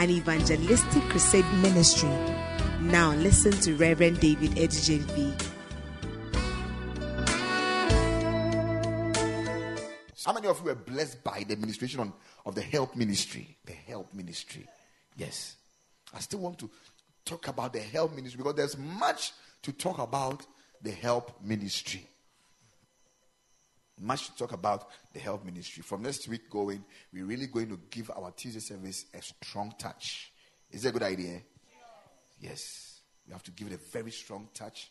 an evangelistic crusade ministry. Now listen to Reverend David Eddie How many of you were blessed by the administration on, of the help ministry? The help ministry. Yes. I still want to talk about the help ministry because there's much to talk about the help ministry. Much to talk about the help ministry. From next week going, we're really going to give our Tuesday service a strong touch. Is that a good idea? Yes. We have to give it a very strong touch.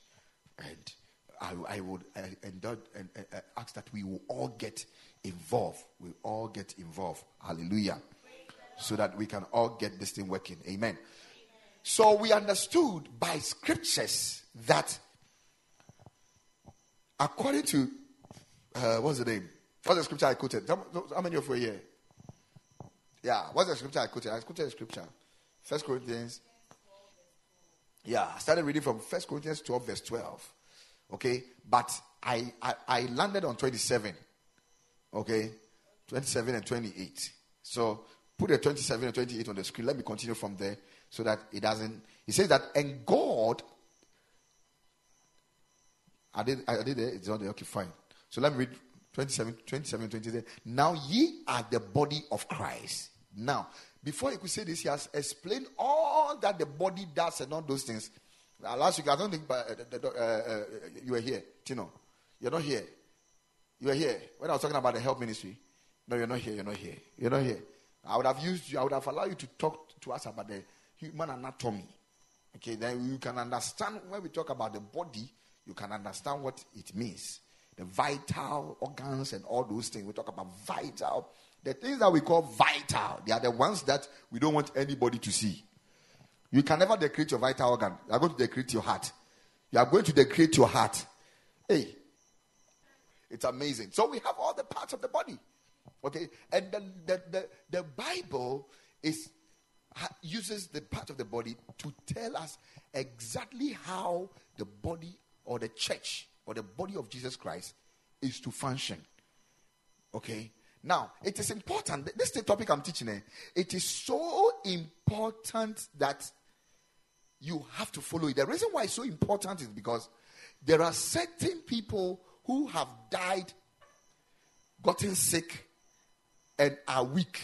And I, I would and, uh, uh, ask that we will all get involved. We all get involved. Hallelujah. So that we can all get this thing working. Amen. So we understood by scriptures that according to uh, what's the name? What's the scripture I quoted? How many of you are here? Yeah, what's the scripture I quoted? I quoted the scripture. First Corinthians. Yeah, I started reading from First Corinthians 12, verse 12. Okay, but I, I, I landed on 27. Okay, 27 and 28. So put the 27 and 28 on the screen. Let me continue from there so that it doesn't. He says that, and God. I did, I did it. It's on there. Okay, fine. So let me read 27, 27, 28. Now ye are the body of Christ. Now, before he could say this, he has explained all that the body does and all those things. Last week, I don't think uh, uh, uh, you were here, Tino. You're not here. You are here. When I was talking about the help ministry, no, you're not here. You're not here. You're not here. I would have used you. I would have allowed you to talk to us about the human anatomy. Okay, then you can understand when we talk about the body. You can understand what it means. The vital organs and all those things. We talk about vital. The things that we call vital, they are the ones that we don't want anybody to see. You can never decorate your vital organ. You are going to decorate your heart. You are going to decorate your heart. Hey, it's amazing. So we have all the parts of the body. Okay, and the, the, the, the Bible is uses the part of the body to tell us exactly how the body or the church or the body of Jesus Christ is to function. Okay, now it is important. This is the topic I'm teaching. Eh? It is so important that you have to follow it. The reason why it's so important is because there are certain people who have died, gotten sick, and are weak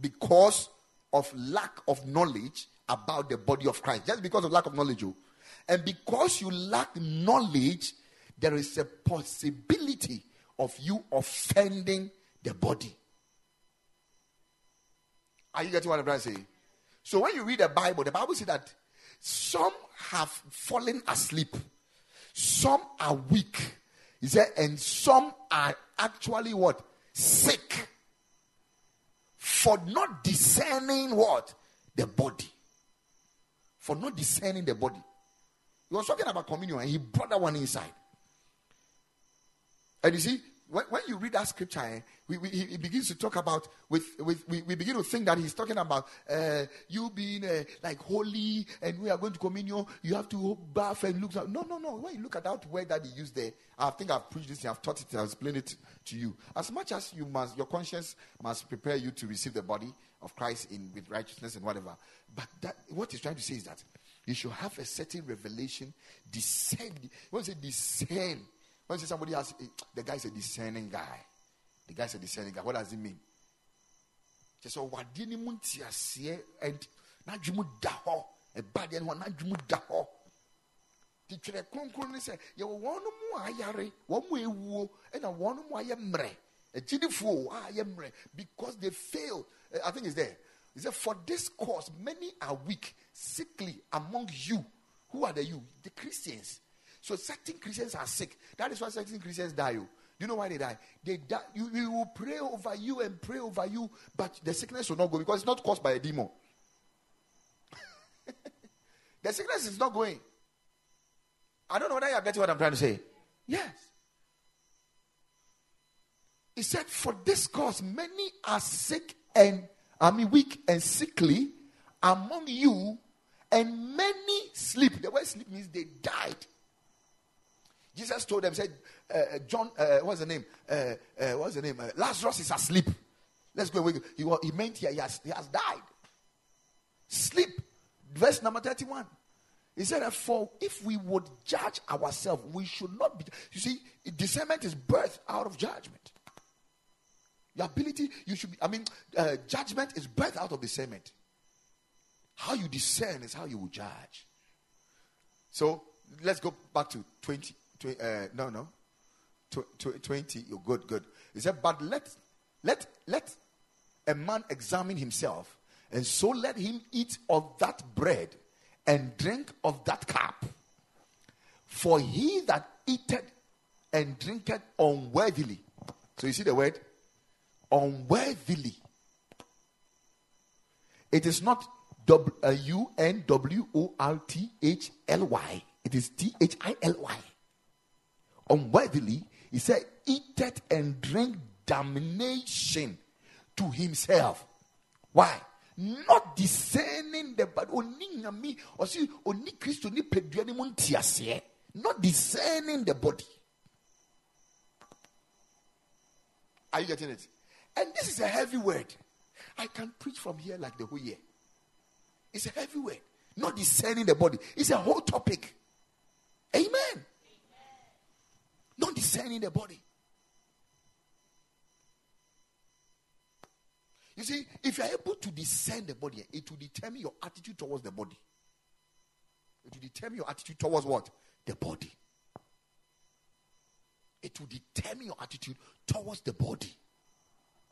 because of lack of knowledge about the body of Christ. Just because of lack of knowledge. Oh. And because you lack knowledge, there is a possibility of you offending the body. Are you getting what I'm trying to say? So when you read the Bible, the Bible says that some have fallen asleep, some are weak. He said, and some are actually what? Sick. For not discerning what? The body. For not discerning the body. He was talking about communion and he brought that one inside. And you see, when, when you read that scripture, eh, we, we, he begins to talk about, with, with, we, we begin to think that he's talking about uh, you being uh, like holy and we are going to communion, you have to bath and look. No, no, no. When you look at that word that he used there, I think I've preached this, I've taught it, I've explained it to you. As much as you must, your conscience must prepare you to receive the body of Christ in with righteousness and whatever. But that, what he's trying to say is that you should have a certain revelation, discern. When you say discern, when you say somebody has, eh, the guy is a discerning guy. The guy is a discerning guy. What does it mean? Oh, what did you see and not you da a bad and one not you da. The chere kronkron say you one mu ayare, one mu ewu, and a one mu ayemre. A jidifo ayemre because they fail. Eh, I think it's there. He said, For this cause, many are weak, sickly among you. Who are the you? The Christians. So certain Christians are sick. That is why certain Christians die. Oh. Do you know why they die? They die. You, we will pray over you and pray over you, but the sickness will not go because it's not caused by a demon. the sickness is not going. I don't know whether you are getting what I'm trying to say. Yes. He said, For this cause, many are sick and I mean weak and sickly among you, and many sleep. The word sleep means they died. Jesus told them, said, uh, uh John, uh, what's the name? Uh, uh, what's the name? Uh, Lazarus is asleep. Let's go away. He, he meant he has, he has died. Sleep. Verse number 31. He said, For if we would judge ourselves, we should not be. You see, discernment is birth out of judgment. Your ability, you should be, I mean, judgment is birth out of discernment. How you discern is how you will judge. So let's go back to 20. 20 uh, no, no. 20. You're good, good. He said, But let, let, let a man examine himself, and so let him eat of that bread and drink of that cup. For he that eateth and drinketh unworthily. So you see the word? Unworthily. It is not U N W O R T H L Y. It is T H I L Y. Unworthily, he said, eateth and drink damnation to himself. Why? not discerning the body not discerning the body. Are you getting it? And this is a heavy word. I can preach from here like the whole year. It's a heavy word. Not discerning the body. It's a whole topic. Amen, discerning the body You see, if you're able to discern the body, it will determine your attitude towards the body. It will determine your attitude towards what? The body. It will determine your attitude towards the body.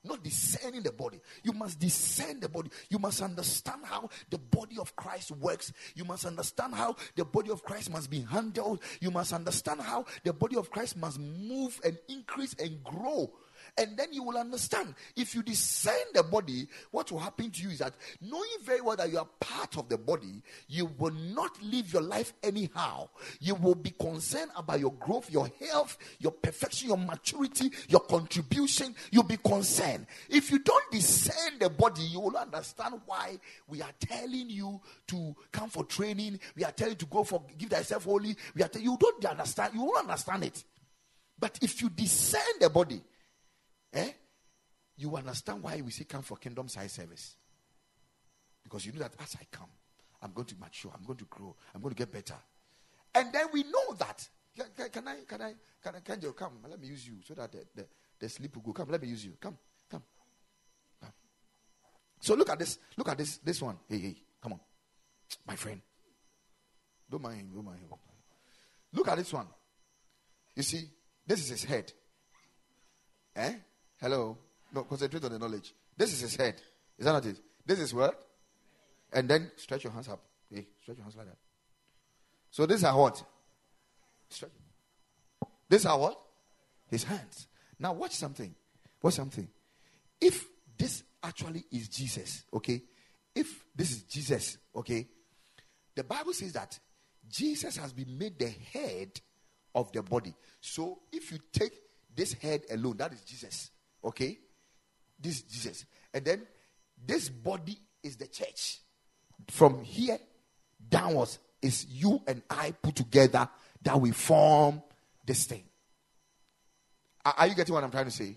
Not discerning the body. You must discern the body. You must understand how the body of Christ works. You must understand how the body of Christ must be handled. You must understand how the body of Christ must move and increase and grow and then you will understand. If you discern the body, what will happen to you is that knowing very well that you are part of the body, you will not live your life anyhow. You will be concerned about your growth, your health, your perfection, your maturity, your contribution. You'll be concerned. If you don't discern the body, you will understand why we are telling you to come for training. We are telling you to go for give thyself holy. We are telling you don't understand. You won't understand it. But if you discern the body, eh, you understand why we say come for kingdom size service. Because you know that as I come, I'm going to mature, I'm going to grow, I'm going to get better. And then we know that. Can, can, I, can I, can I, can you come? Let me use you so that the, the, the sleep will go. Come, let me use you. Come, come, come. So look at this, look at this, this one. Hey, hey, come on. My friend. Don't mind him, don't mind him. Look at this one. You see, this is his head. Eh? Hello? No, concentrate on the knowledge. This is his head. Is that not it? This is what? And then stretch your hands up. Hey, stretch your hands like that. So these are what? Stretch. These are what? His hands. Now watch something. Watch something. If this actually is Jesus, okay? If this is Jesus, okay? The Bible says that Jesus has been made the head of the body. So if you take this head alone, that is Jesus. Okay? This is Jesus. And then this body is the church. From here downwards is you and I put together that we form this thing. Are you getting what I'm trying to say?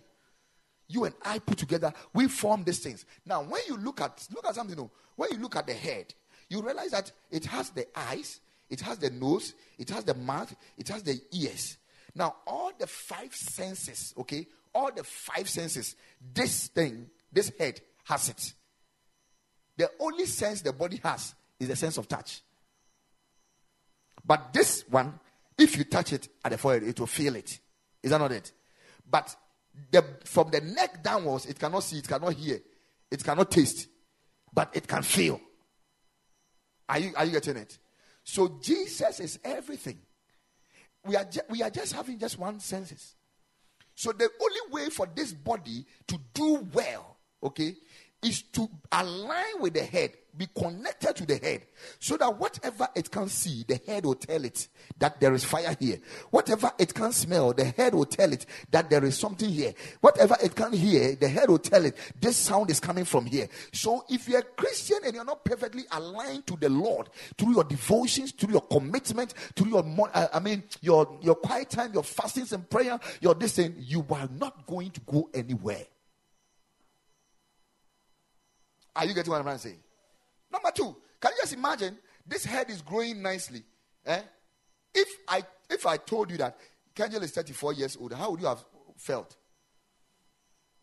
You and I put together, we form these things. Now, when you look at look at something, when you look at the head, you realize that it has the eyes, it has the nose, it has the mouth, it has the ears. Now, all the five senses, okay, all the five senses, this thing, this head has it. The only sense the body has is the sense of touch. But this one, if you touch it at the forehead, it will feel it. Is that not it? But the, from the neck downwards, it cannot see, it cannot hear, it cannot taste, but it can feel. Are you, are you getting it? So Jesus is everything. We are, ju- we are just having just one senses. So the only way for this body to do well, okay, is to align with the head. Be connected to the head so that whatever it can see, the head will tell it that there is fire here. Whatever it can smell, the head will tell it that there is something here. Whatever it can hear, the head will tell it this sound is coming from here. So if you're a Christian and you're not perfectly aligned to the Lord through your devotions, through your commitment, through your, uh, I mean, your, your quiet time, your fastings and prayer, your this thing, you are not going to go anywhere. Are you getting what I'm trying to say? Number two, can you just imagine this head is growing nicely? Eh? If I if I told you that Kenjel is 34 years old, how would you have felt?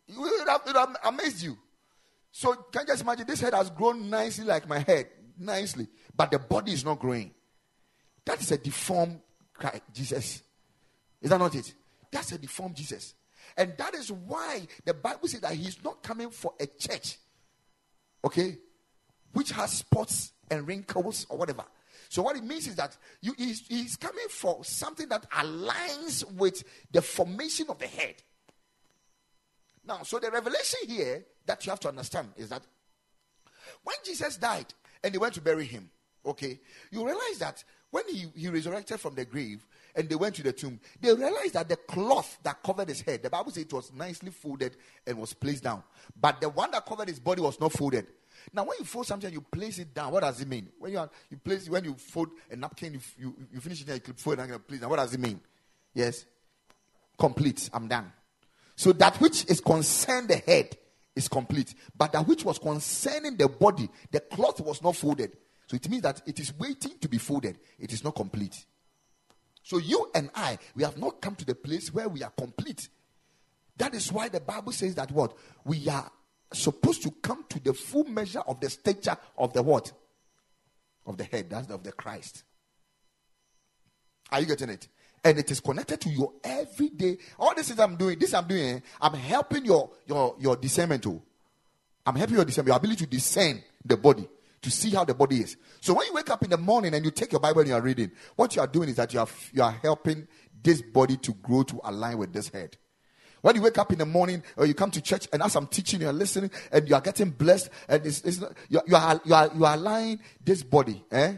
It would have, it would have amazed you. So can you just imagine this head has grown nicely like my head, nicely, but the body is not growing. That is a deformed Christ, Jesus. Is that not it? That's a deformed Jesus. And that is why the Bible says that he's not coming for a church okay, which has spots and wrinkles or whatever. So what it means is that you, he's, he's coming for something that aligns with the formation of the head. Now, so the revelation here that you have to understand is that when Jesus died and they went to bury him, okay, you realize that when he, he resurrected from the grave and they went to the tomb, they realized that the cloth that covered his head, the Bible says it was nicely folded and was placed down. But the one that covered his body was not folded. Now, when you fold something you place it down, what does it mean? When you, are, you place when you fold a napkin, you, you, you finish it and you fold it and place it. What does it mean? Yes, complete. I'm done. So that which is concerned the head is complete, but that which was concerning the body, the cloth was not folded. So it means that it is waiting to be folded. It is not complete. So you and I, we have not come to the place where we are complete. That is why the Bible says that what? We are supposed to come to the full measure of the stature of the what? Of the head, that's of the Christ. Are you getting it? And it is connected to your everyday. All this is I'm doing, this I'm doing, eh, I'm helping your your your discernment too. I'm helping your discernment, your ability to discern the body to see how the body is. So when you wake up in the morning and you take your Bible and you are reading, what you are doing is that you are, you are helping this body to grow to align with this head. When you wake up in the morning or you come to church and as I'm teaching, you're listening and you are getting blessed and it's, it's not, you, you, are, you, are, you are aligning this body, eh?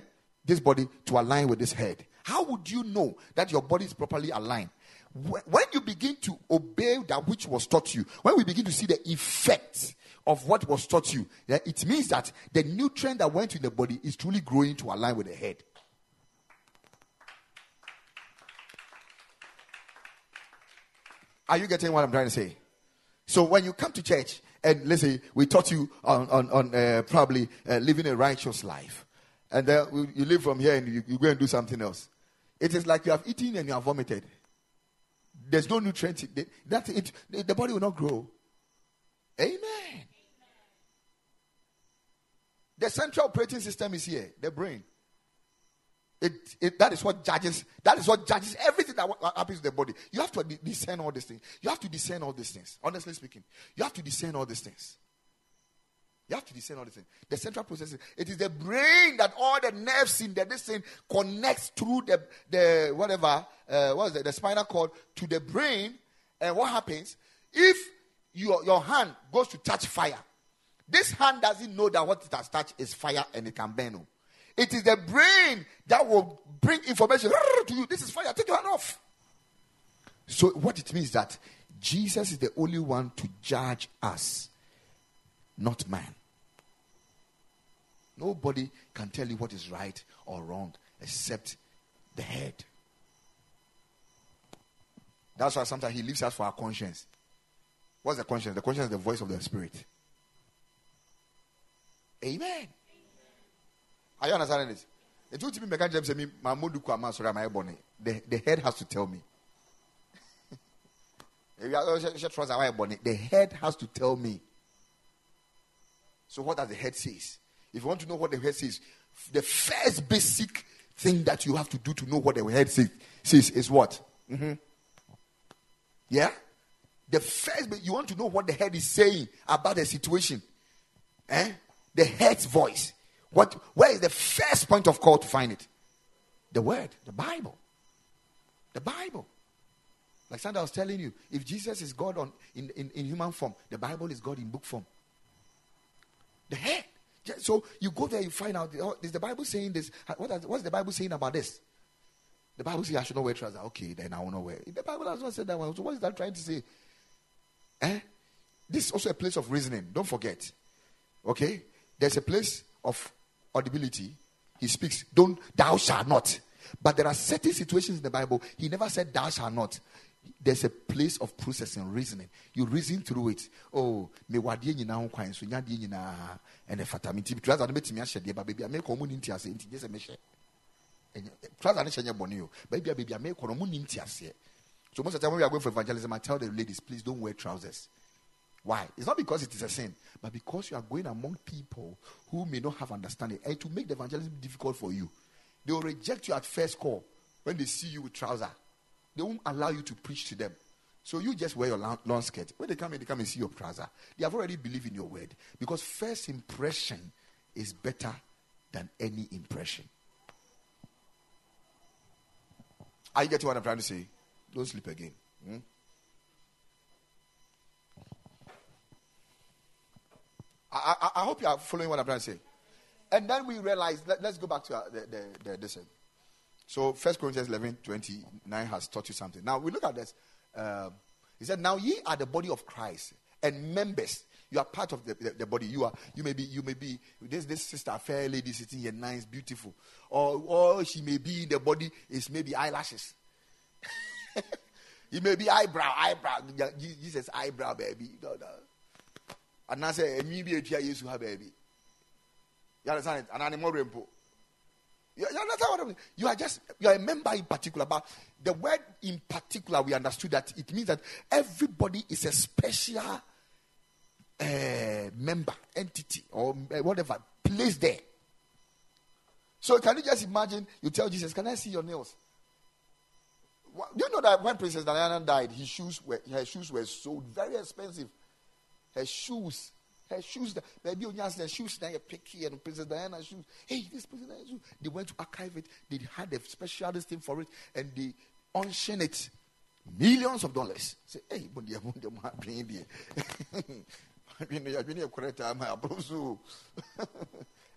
this body to align with this head. How would you know that your body is properly aligned? When you begin to obey that which was taught you, when we begin to see the effects of what was taught you, it means that the nutrient that went in the body is truly growing to align with the head. Are you getting what I'm trying to say? So when you come to church and say we taught you on, on, on uh, probably uh, living a righteous life, and then you live from here and you, you, go and do something else, it is like you have eaten and you have vomited. There's no nutrient. That it, the body will not grow. Amen. The central operating system is here, the brain. It, it, that is what judges. That is what judges everything that happens to the body. You have to discern all these things. You have to discern all these things. Honestly speaking, you have to discern all these things. You have to discern all these things. The central processing. It is the brain that all the nerves in the this thing connects through the the whatever uh, what is it, the spinal cord to the brain. And what happens if your your hand goes to touch fire? This hand doesn't know that what it has touched is fire and it can burn. Oh. It is the brain that will bring information to you. This is fire. Take your hand off. So, what it means that Jesus is the only one to judge us, not man. Nobody can tell you what is right or wrong except the head. That's why sometimes he leaves us for our conscience. What's the conscience? The conscience is the voice of the spirit. Amen. Are you understanding this? It would be mechanism say me my modu kwa masora my body. The the head has to tell me. if you are trust our body, the head has to tell me. So what does the head says? If you want to know what the head says, the first basic thing that you have to do to know what the head says, says is what? Mm-hmm. Yeah? The first, you want to know what the head is saying about the situation. Eh? the head's voice. What, where is the first point of call to find it? The word, the Bible. The Bible. Like Sandra was telling you, if Jesus is God on, in, in, in human form, the Bible is God in book form. The head. So you go there, you find out. Oh, is the Bible saying this? What what's the Bible saying about this? The Bible says I should not wear trousers. Okay, then I will not wear. The Bible has not said that one. So what is that trying to say? Eh? This is also a place of reasoning. Don't forget. Okay? There's a place of audibility. He speaks, don't, thou shalt not. But there are certain situations in the Bible, he never said, thou shalt not. There's a place of processing, reasoning. You reason through it. Oh, me wadie nyina ho kwan so nyadie nyina ene fata me ti trouser no betimi ahye de ba baby me ko mu ni ntiase nti je se me hye. Trouser. Baby baby me ko no mu. So most of the time when we are going for evangelism, I tell the ladies, please don't wear trousers. Why? It's not because it is a sin, but because you are going among people who may not have understanding and to make the evangelism difficult for you. They will reject you at first call when they see you with trouser. They won't allow you to preach to them. So you just wear your long, skirt. When they come in, they come and see your trouser. They have already believed in your word. Because first impression is better than any impression. Are you getting what I'm trying to say? Don't sleep again. Hmm? I, I, hope you are following what I'm trying to say. And then we realize, let, us go back to uh, the, the, the, this. So, First Corinthians 11 29 has taught you something. Now, we look at this. Um, he said, Now ye are the body of Christ and members. You are part of the, the, the, body. You are. You may be. You may be. This this sister, fair lady, sitting here, nice, beautiful, or or she may be in the body is maybe eyelashes. it may be eyebrow, eyebrow. Jesus eyebrow, baby. No, no anaasɛ ɛnwi bi etua yesu ha baabi you understand it anaa ne mɔre mpo you, you understand what I mean? You are just you are a member in particular, but the word in particular we understood that it means that everybody is a special uh, member, entity, or uh, whatever place there. So can you just imagine? You tell Jesus, "Can I see your nails?" Do you know that when Princess Diana died, his shoes were her shoes were sold very expensive her shoes. Her shoes, maybe on the shoes now you picky and Princess Diana shoes. Hey, this Princess Diana shoes. They went to archive it. They had a specialist thing for it, and they unchain it. Millions of dollars. Say, hey, but they are bring it.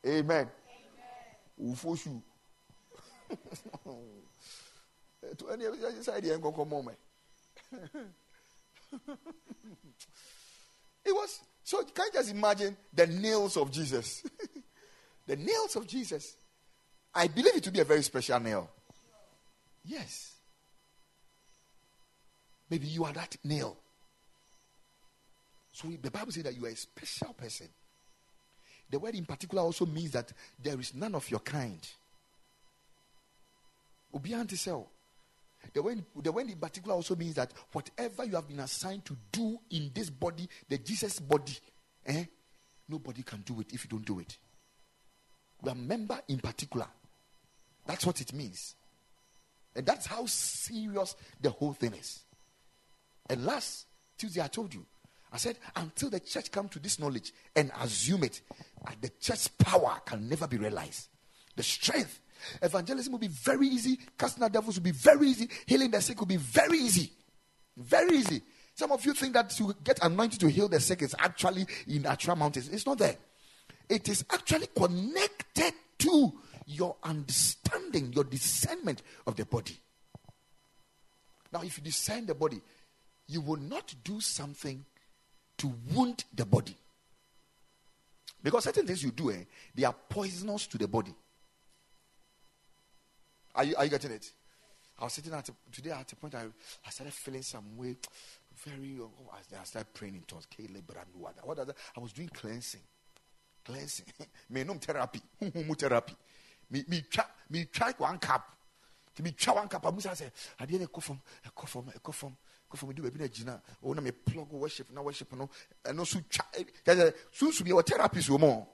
Amen. Ufo shoe. To any side, you ain't gonna come home. Eh. It was so you can't just imagine the nails of Jesus. the nails of Jesus. I believe it to be a very special nail. Yes. Maybe you are that nail. So the Bible says that you are a special person. The word in particular also means that there is none of your kind. Obianti sell. The word, the word in particular also means that whatever you have been assigned to do in this body, the Jesus body, eh, nobody can do it if you don't do it. You are member in particular. That's what it means. And that's how serious the whole thing is. And last Tuesday, I told you, I said, until the church come to this knowledge and assume it, the church's power can never be realized. The strength Evangelism will be very easy. Casting out devils will be very easy. Healing the sick will be very easy. Very easy. Some of you think that to get anointed to heal the sick is actually in Atra Mountains. It's not there. It is actually connected to your understanding, your discernment of the body. Now, if you discern the body, you will not do something to wound the body. Because certain things you do, eh, they are poisonous to the body. Are you, are you getting it? I was sitting at a, today at a point I, I started feeling some way very oh, I started praying in tongues. What does that? I was doing cleansing. Cleansing. Me no therapy. therapy. Me me try me try one cup. To me try one cup. I must say I didn't go from a cough from a cough from go from do a bit of Oh na me plug worship na worship no and no so try. So so be a therapy so oh, more.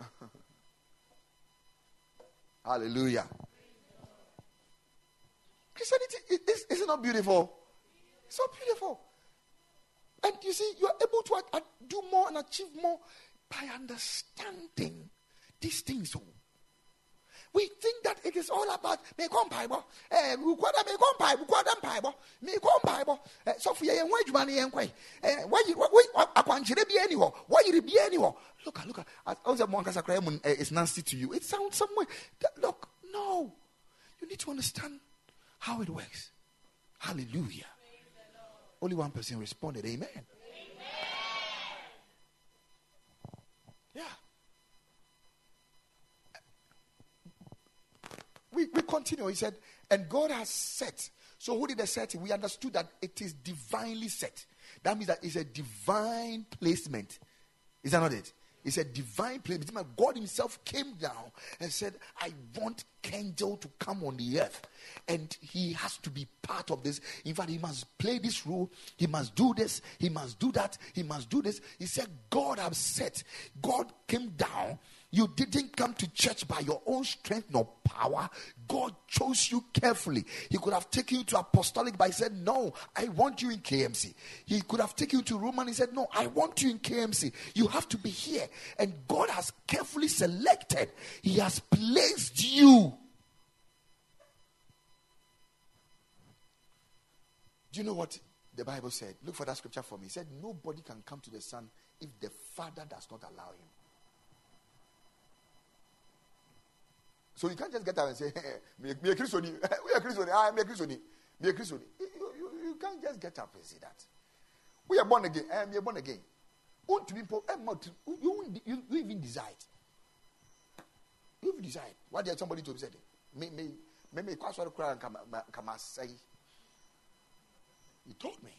Hallelujah. Christianity is, is, not beautiful. It's so beautiful. And you see, you are able to do more and achieve more by understanding these things. We think that it is all about me come Bible. Eh, me come Bible, call them Bible. Me come Bible. Eh, so for you, when you money and quay. Eh, why you, why, akwanchire bi anywhere. Why you be anywhere. look, look. Eh, it's nasty to you. It sounds somewhere. Look, no. You need to understand how it works. Hallelujah. Only one person responded, Amen. We, we continue. He said, and God has set. So who did the setting? We understood that it is divinely set. That means that it's a divine placement. Is that not it? It's a divine placement. God Himself came down and said, I want Kendall to come on the earth. And he has to be part of this. In fact, he must play this role. He must do this. He must do that. He must do this. He said, God has set. God came down you didn't come to church by your own strength nor power. God chose you carefully. He could have taken you to apostolic, but he said, No, I want you in KMC. He could have taken you to Roman. He said, No, I want you in KMC. You have to be here. And God has carefully selected, He has placed you. Do you know what the Bible said? Look for that scripture for me. It said, Nobody can come to the Son if the Father does not allow him. So you can't just get up and say, me a Christian, eh, eh, we are Christian, eh, I am a Christian, me a Christian. You, can't just get up and say that. We are born again, I am born again. Want to be poor? You, you, you even decide. You even decide. What did somebody to say? Me, me, me, me, sorry, cry and come, and say. He told me.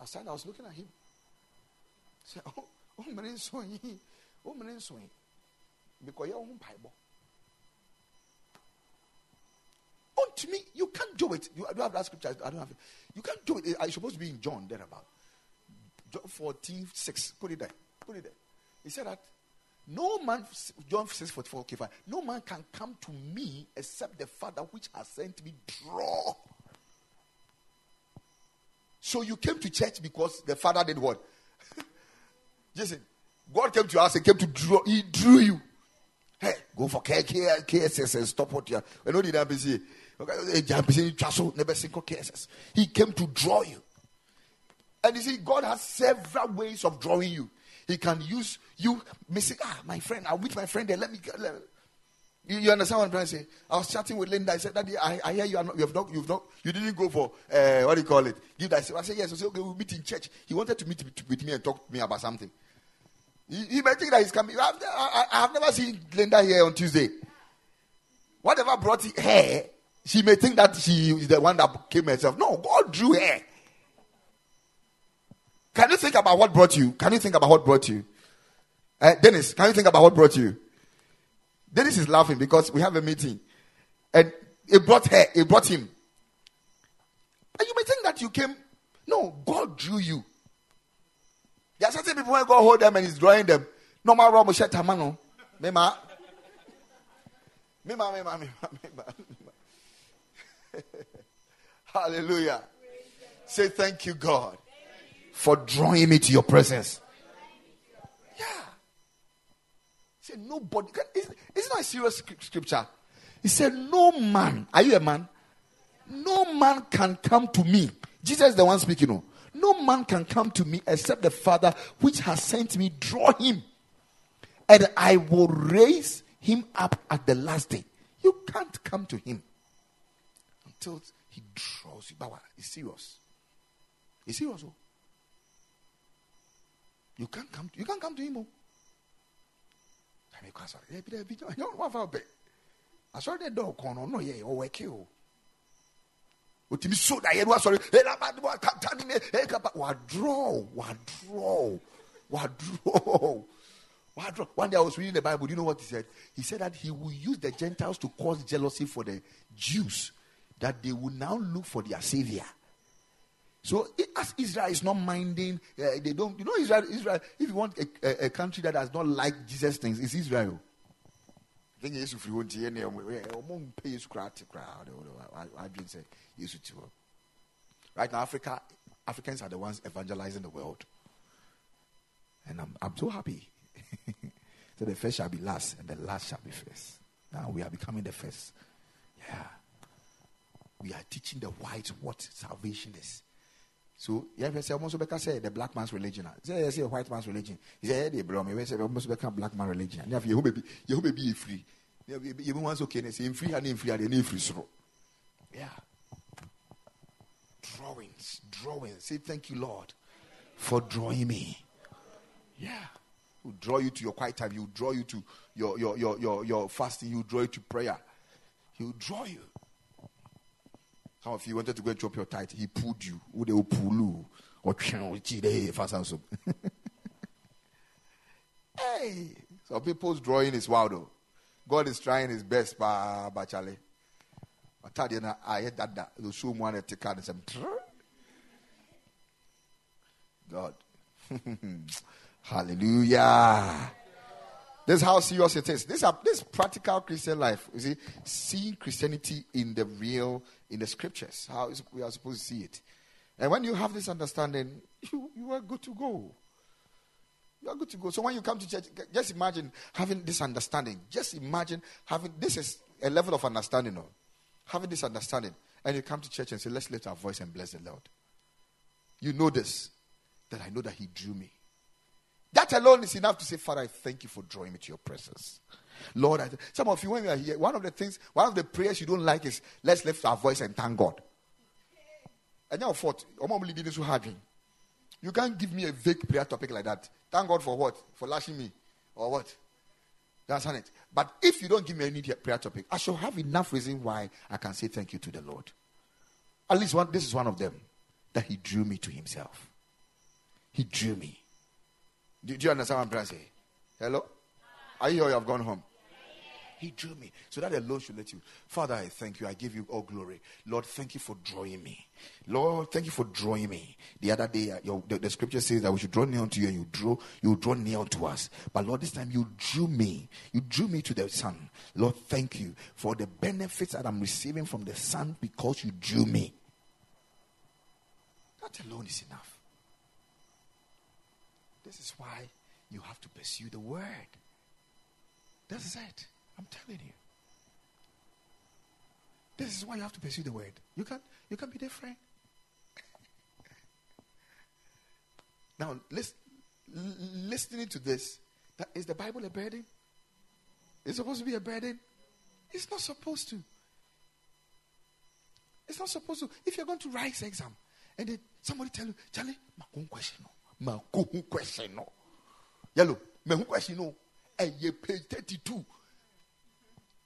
I said, I was looking at him. Said, oh, oh, man, swing. Oh, man, swing because you own Bible. Oh, to me, you can't do it. You, I don't have that scripture. I don't have it. You can't do it. Uh, I'm supposed to be in John, there about. John 14, 6. Put it there. Put it there. He said that no man, John 6, 44, okay, fine. No man can come to me except the Father which has sent me draw. So you came to church because the Father did what? Listen, God came to us and came to draw. He drew you. Hey, go for KSS and stop what you're. I know the NBC. He came to draw you. And you see, God has several ways of drawing you. He can use you missing. Ah, my friend, I'll meet my friend there. Let me. You, you, understand what I'm trying to say? I was chatting with Linda. I said, Daddy, I, I hear you. Not, you have not, you've not, you didn't go for uh, what do you call it? Give that. I said, yes. I said, okay, we'll meet in church. He wanted to meet with me and talk to me about something. You, may think that he's coming. I, I, I have never seen Linda here on Tuesday. Whatever brought her, she may think that she is the one that came herself. No, God drew her. Can you think about what brought you? Can you think about what brought you? Uh, Dennis, can you think about what brought you? Dennis is laughing because we have a meeting. And it brought her, it brought him. And you may think that you came. No, God drew you. There are certain people when God hold them and he's drawing them. No matter what, Moshe Tamano. Mema. Mema, mema, mema, mema. Hallelujah. Say thank you, God, for drawing me to your presence. Yeah. Say nobody. It's not a serious scripture. He said, No man. Are you a man? No man can come to me. Jesus is the one speaking. No. No man can come to me except the Father which has sent me draw him, and I will raise him up at the last day. You can't come to him until he draws you. Bawa, it's serious. It's serious. Oh. You can't come. To, you can't come to him. Oh. Eh, I saw the dog corner. No, yeah, oh, or work you oh. Otumi so da yɛn wasɔre ɛnabadi wa kata ni ne ɛkapa wadrɔ wadrɔ wadrɔ wadrɔ one day I was reading the Bible. Do you know what he said? He said that he will use the Gentiles to cause jealousy for the Jews, that they will now look for their savior. So as Israel is not minding, uh, they don't. You know, Israel. Israel. If you want a, a, a country that does not like Jesus things, it's Israel. Right now, Africa, Africans are the ones evangelizing the world. And I'm, I'm so happy. so the first shall be last, and the last shall be first. Now we are becoming the first. Yeah. We are teaching the white what salvation is. So, yeah, I say, almost better say the black man's religion. Ah. Say, I say a white man's religion. He said, hey, bro, me say almost better black man religion. If you be, you be free. You want okay, say free and free and in free. So, yeah. Drawings, drawings. Say, thank you, Lord, for drawing me. Yeah. Will draw you to your quiet time. Will draw you to your, your, your, your, your fasting. Will draw you to prayer. He will draw you. Some of you wanted to go and chop your tithe. He pulled you. Who they will pull you. Or so. Hey, some people's drawing is wild though. God is trying his best, but Charlie. I tell you now, I hate that. The show one card and say, God. Hallelujah. This is how serious it is. This is this practical Christian life. You see, seeing Christianity in the real, in the scriptures, how we are supposed to see it. And when you have this understanding, you, you are good to go. You are good to go. So when you come to church, just imagine having this understanding. Just imagine having this is a level of understanding. No? Having this understanding. And you come to church and say, Let's lift our voice and bless the Lord. You know this. That I know that He drew me. That alone is enough to say, Father, I thank you for drawing me to your presence. Lord, I some of you, when you are here, one of the things, one of the prayers you don't like is, let's lift our voice and thank God. And now, what? You can't give me a vague prayer topic like that. Thank God for what? For lashing me? Or what? That's not it. But if you don't give me any prayer topic, I shall have enough reason why I can say thank you to the Lord. At least one, this is one of them that He drew me to Himself. He drew me. Do, do you understand what I'm trying to say? Hello? Are you here? You have gone home. He drew me. So that alone should let you. Father, I thank you. I give you all glory. Lord, thank you for drawing me. Lord, thank you for drawing me. The other day, uh, your, the, the, scripture says that we should draw near unto you and you draw, you draw near to us. But Lord, this time you drew me. You drew me to the Son. Lord, thank you for the benefits that I'm receiving from the Son because you drew me. That alone is enough. This is why you have to pursue the word. This is it. I'm telling you. This is why you have to pursue the word. You can you can be different. now, listen, listening to this, that, is the Bible a burden? It's supposed to be a burden. It's not supposed to. It's not supposed to. If you're going to write exam, and then somebody tell you, Charlie, my own question ma ko hu question no. Yellow me hu question no. Eh, Ɛyɛ page thirty two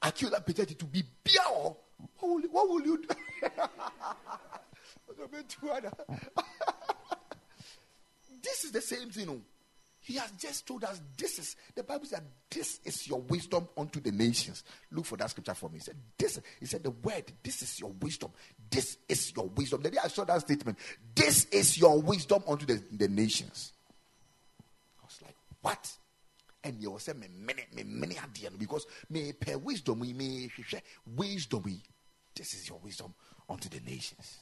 akiola page thirty two bi bia what will what will you do? This is the same thing no. He has just told us this is the Bible said this is your wisdom unto the nations. Look for that scripture for me. He said, This he said the word, this is your wisdom. This is your wisdom. The day I saw that statement, this is your wisdom unto the, the nations. I was like, What? And you say me many me many idea because me per wisdom we share. wisdom we this is your wisdom unto the nations.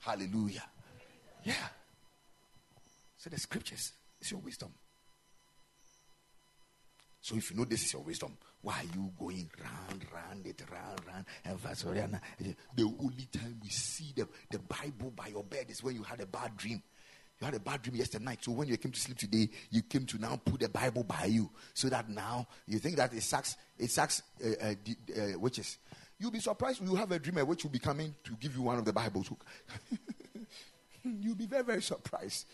Hallelujah. Yeah. So the scriptures it's your wisdom. So if you know this is your wisdom, why are you going round, round it, round, round? And Vasoriana, the only time we see the, the Bible by your bed is when you had a bad dream. You had a bad dream yesterday night. So when you came to sleep today, you came to now put the Bible by you. So that now you think that it sucks, it sucks uh, uh, uh, witches. You'll be surprised you have a dream which will be coming to give you one of the Bibles. You'll be very, very surprised.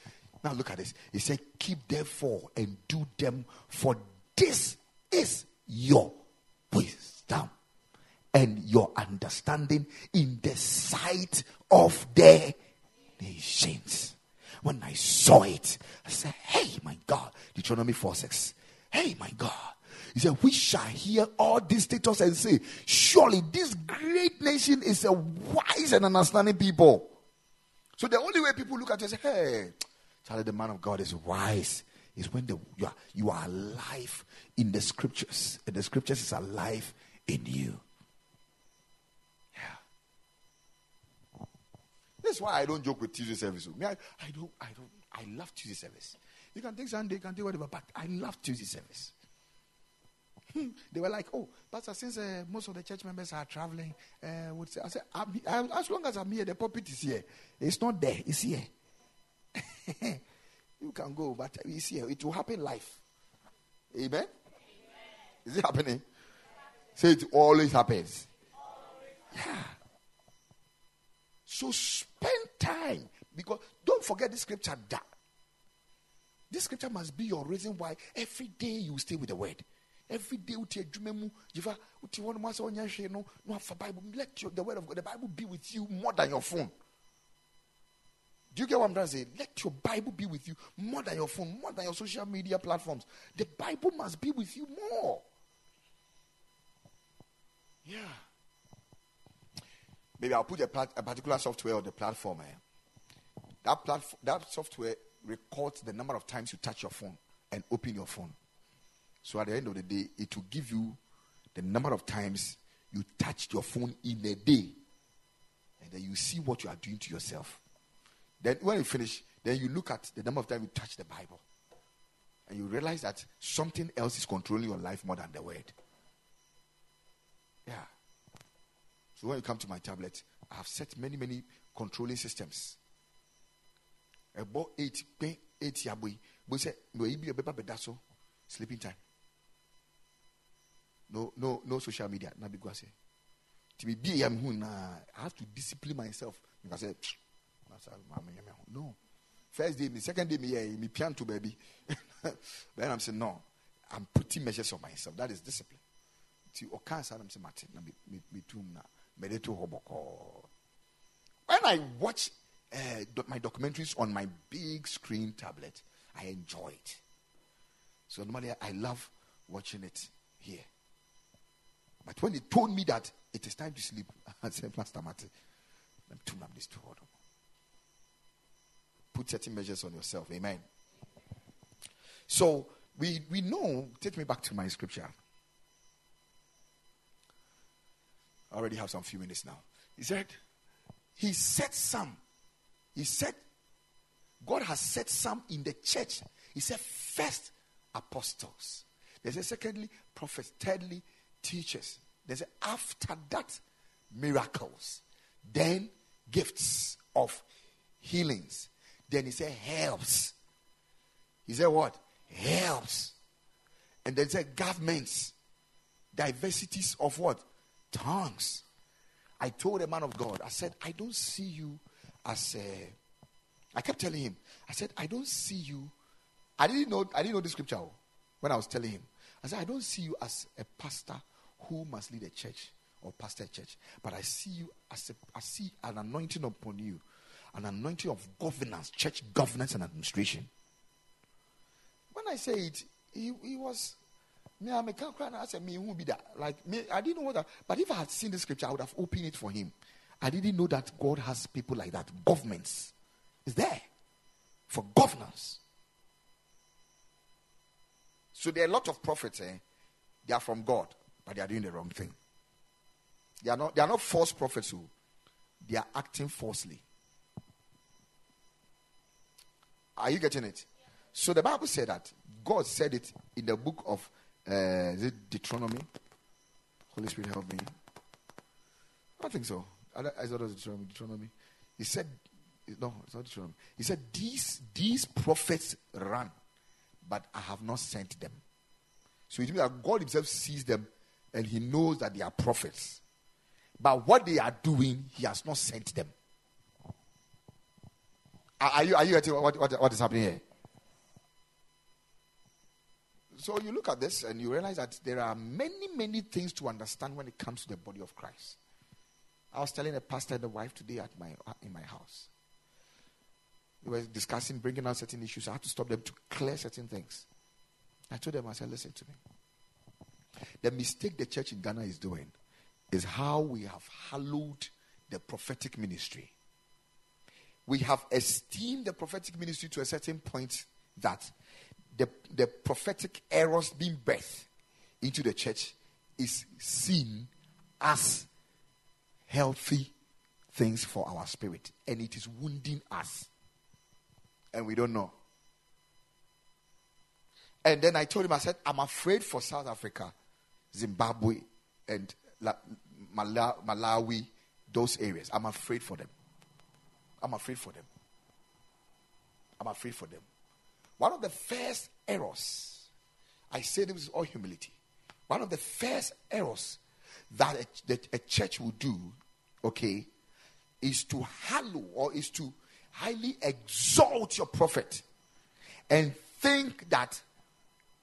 Now look at this. He said, Keep therefore and do them, for this is your wisdom and your understanding in the sight of the nations. When I saw it, I said, Hey, my God. Deuteronomy 4 6. Hey, my God. He said, We shall hear all these status and say, Surely this great nation is a wise and understanding people. So the only way people look at you say, Hey, Charlie, the man of God is wise. Is when the, you, are, you are alive in the scriptures. And the scriptures is alive in you. Yeah. That's why I don't joke with Tuesday service. Me, I, I don't, I don't, I love Tuesday service. You can take Sunday, you can take whatever, but I love Tuesday service. Hmm. They were like, oh, Pastor, since uh, most of the church members are traveling, uh, would say, I said, I'm, I'm, as long as I'm here, the pulpit is here. It's not there, it's here. you can go, but it's here. It will happen life. Amen? Amen. Is it happening? Say it always happens. Yeah. So spend time because don't forget the scripture that this scripture must be your reason why every day you stay with the word. Every day uti adwuma mu jifa uti one ma so nya hwe no bible let your, the word of God the bible be with you more than your phone. Do you get what I'm trying to say? Let your Bible be with you more than your phone, more than your social media platforms. The Bible must be with you more. Yeah. Maybe I'll put a, plat- a particular software on the platform. Eh? That, platform, that software records the number of times you touch your phone and open your phone. So at the end of the day, it will give you the number of times you touched your phone in a day. And then you see what you are doing to yourself. Then when you finish, then you look at the number of times you touch the Bible. And you realize that something else is controlling your life more than the word. Yeah. So when you come to my tablet, I have set many, many controlling systems. About eight, eight yaboy. But say, no, be a paper bedaso, sleeping time. No, no, no social media. Na be say. To be I have to discipline myself. Because I say, no. First day, me second day, me yeah, me piano to baby. then I'm saying no. I'm putting measures on myself. That is discipline. To okan sa I'm saying Martin, na me me tum na me de to hoboko. When I watch uh, my documentaries on my big screen tablet, I enjoy it. So normally I love watching it here. But when they told me that it is time to sleep, I said, Pastor Martin, I'm too this to hold Put certain measures on yourself. Amen. So we we know, take me back to my scripture. I already have some few minutes now. He said, He set some. He said, God has set some in the church. He said, first apostles. There's a secondly, prophets. Thirdly, teachers. There's a, after that, miracles. Then gifts of healings. Then he said, helps. He said, what? Helps. And then he said, governments. Diversities of what? tongues. I told a man of God, I said, I don't see you as a. I kept telling him, I said, I don't see you. I didn't know, I didn't know the scripture oh, when I was telling him. I said, I don't see you as a pastor who must lead a church or pastor a church, but I see you as a, I see an anointing upon you, an anointing of governance, church governance and administration. When I say it, he, he was me, I can't cry I said, me, who be that? Like, me, I didn't know that. But if I had seen the scripture, I would have opened it for him. I didn't know that God has people like that. Governments is there for governance. So there are a lot of prophets, eh? They are from God, but they are doing the wrong thing. They are not, they are not false prophets who they are acting falsely. Are you getting it? So the Bible said that God said it in the book of uh, Deuteronomy? Holy Spirit, help me. I think so. I, I thought it was Deuteronomy. Deuteronomy. He said, no, it's not Deuteronomy. He said, these, these prophets run, but I have not sent them. So it means that God Himself sees them and He knows that they are prophets. But what they are doing, He has not sent them. Are, you, are you getting what, what, what is happening here? So you look at this and you realize that there are many, many things to understand when it comes to the body of Christ. I was telling a pastor and a wife today at my uh, in my house. We were discussing bringing out certain issues. I had to stop them to clear certain things. I told them, I said, listen to me. The mistake the church in Ghana is doing is how we have hallowed the prophetic ministry. We have esteemed the prophetic ministry to a certain point that the, the prophetic errors being birthed into the church is seen as healthy things for our spirit. And it is wounding us. And we don't know. And then I told him, I said, I'm afraid for South Africa Zimbabwe, and La- Mala- Malawi, those areas. I'm afraid for them. I'm afraid for them. I'm afraid for them. One of the first errors, I say this with all humility, one of the first errors that a, that a church will do, okay, is to hallow or is to highly exalt your prophet and think that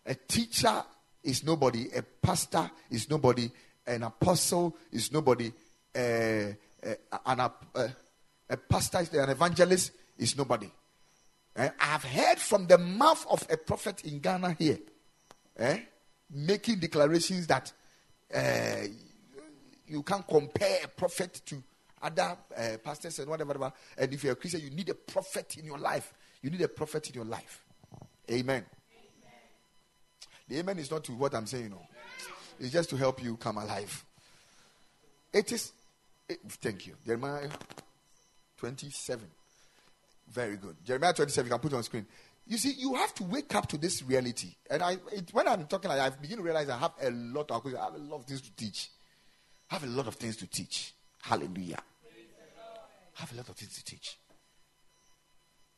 a teacher is nobody, a pastor is nobody, an apostle is nobody, uh, uh, an, uh, a pastor, is an evangelist is nobody. Eh, I've heard from the mouth of a prophet in Ghana here, eh, making declarations that uh, you can't compare a prophet to other uh, pastors and whatever, whatever. And if you're a Christian, you need a prophet in your life. You need a prophet in your life. Amen. amen. The amen is not to what I'm saying, no. It's just to help you come alive. It is. It, thank you. Jeremiah 27. Very good. Jeremiah 27, you can put on screen. You see, you have to wake up to this reality. And I, it, when I'm talking I begin to realize I have a lot of, I have a lot of things to teach. I have a lot of things to teach. Hallelujah. I have a lot of things to teach.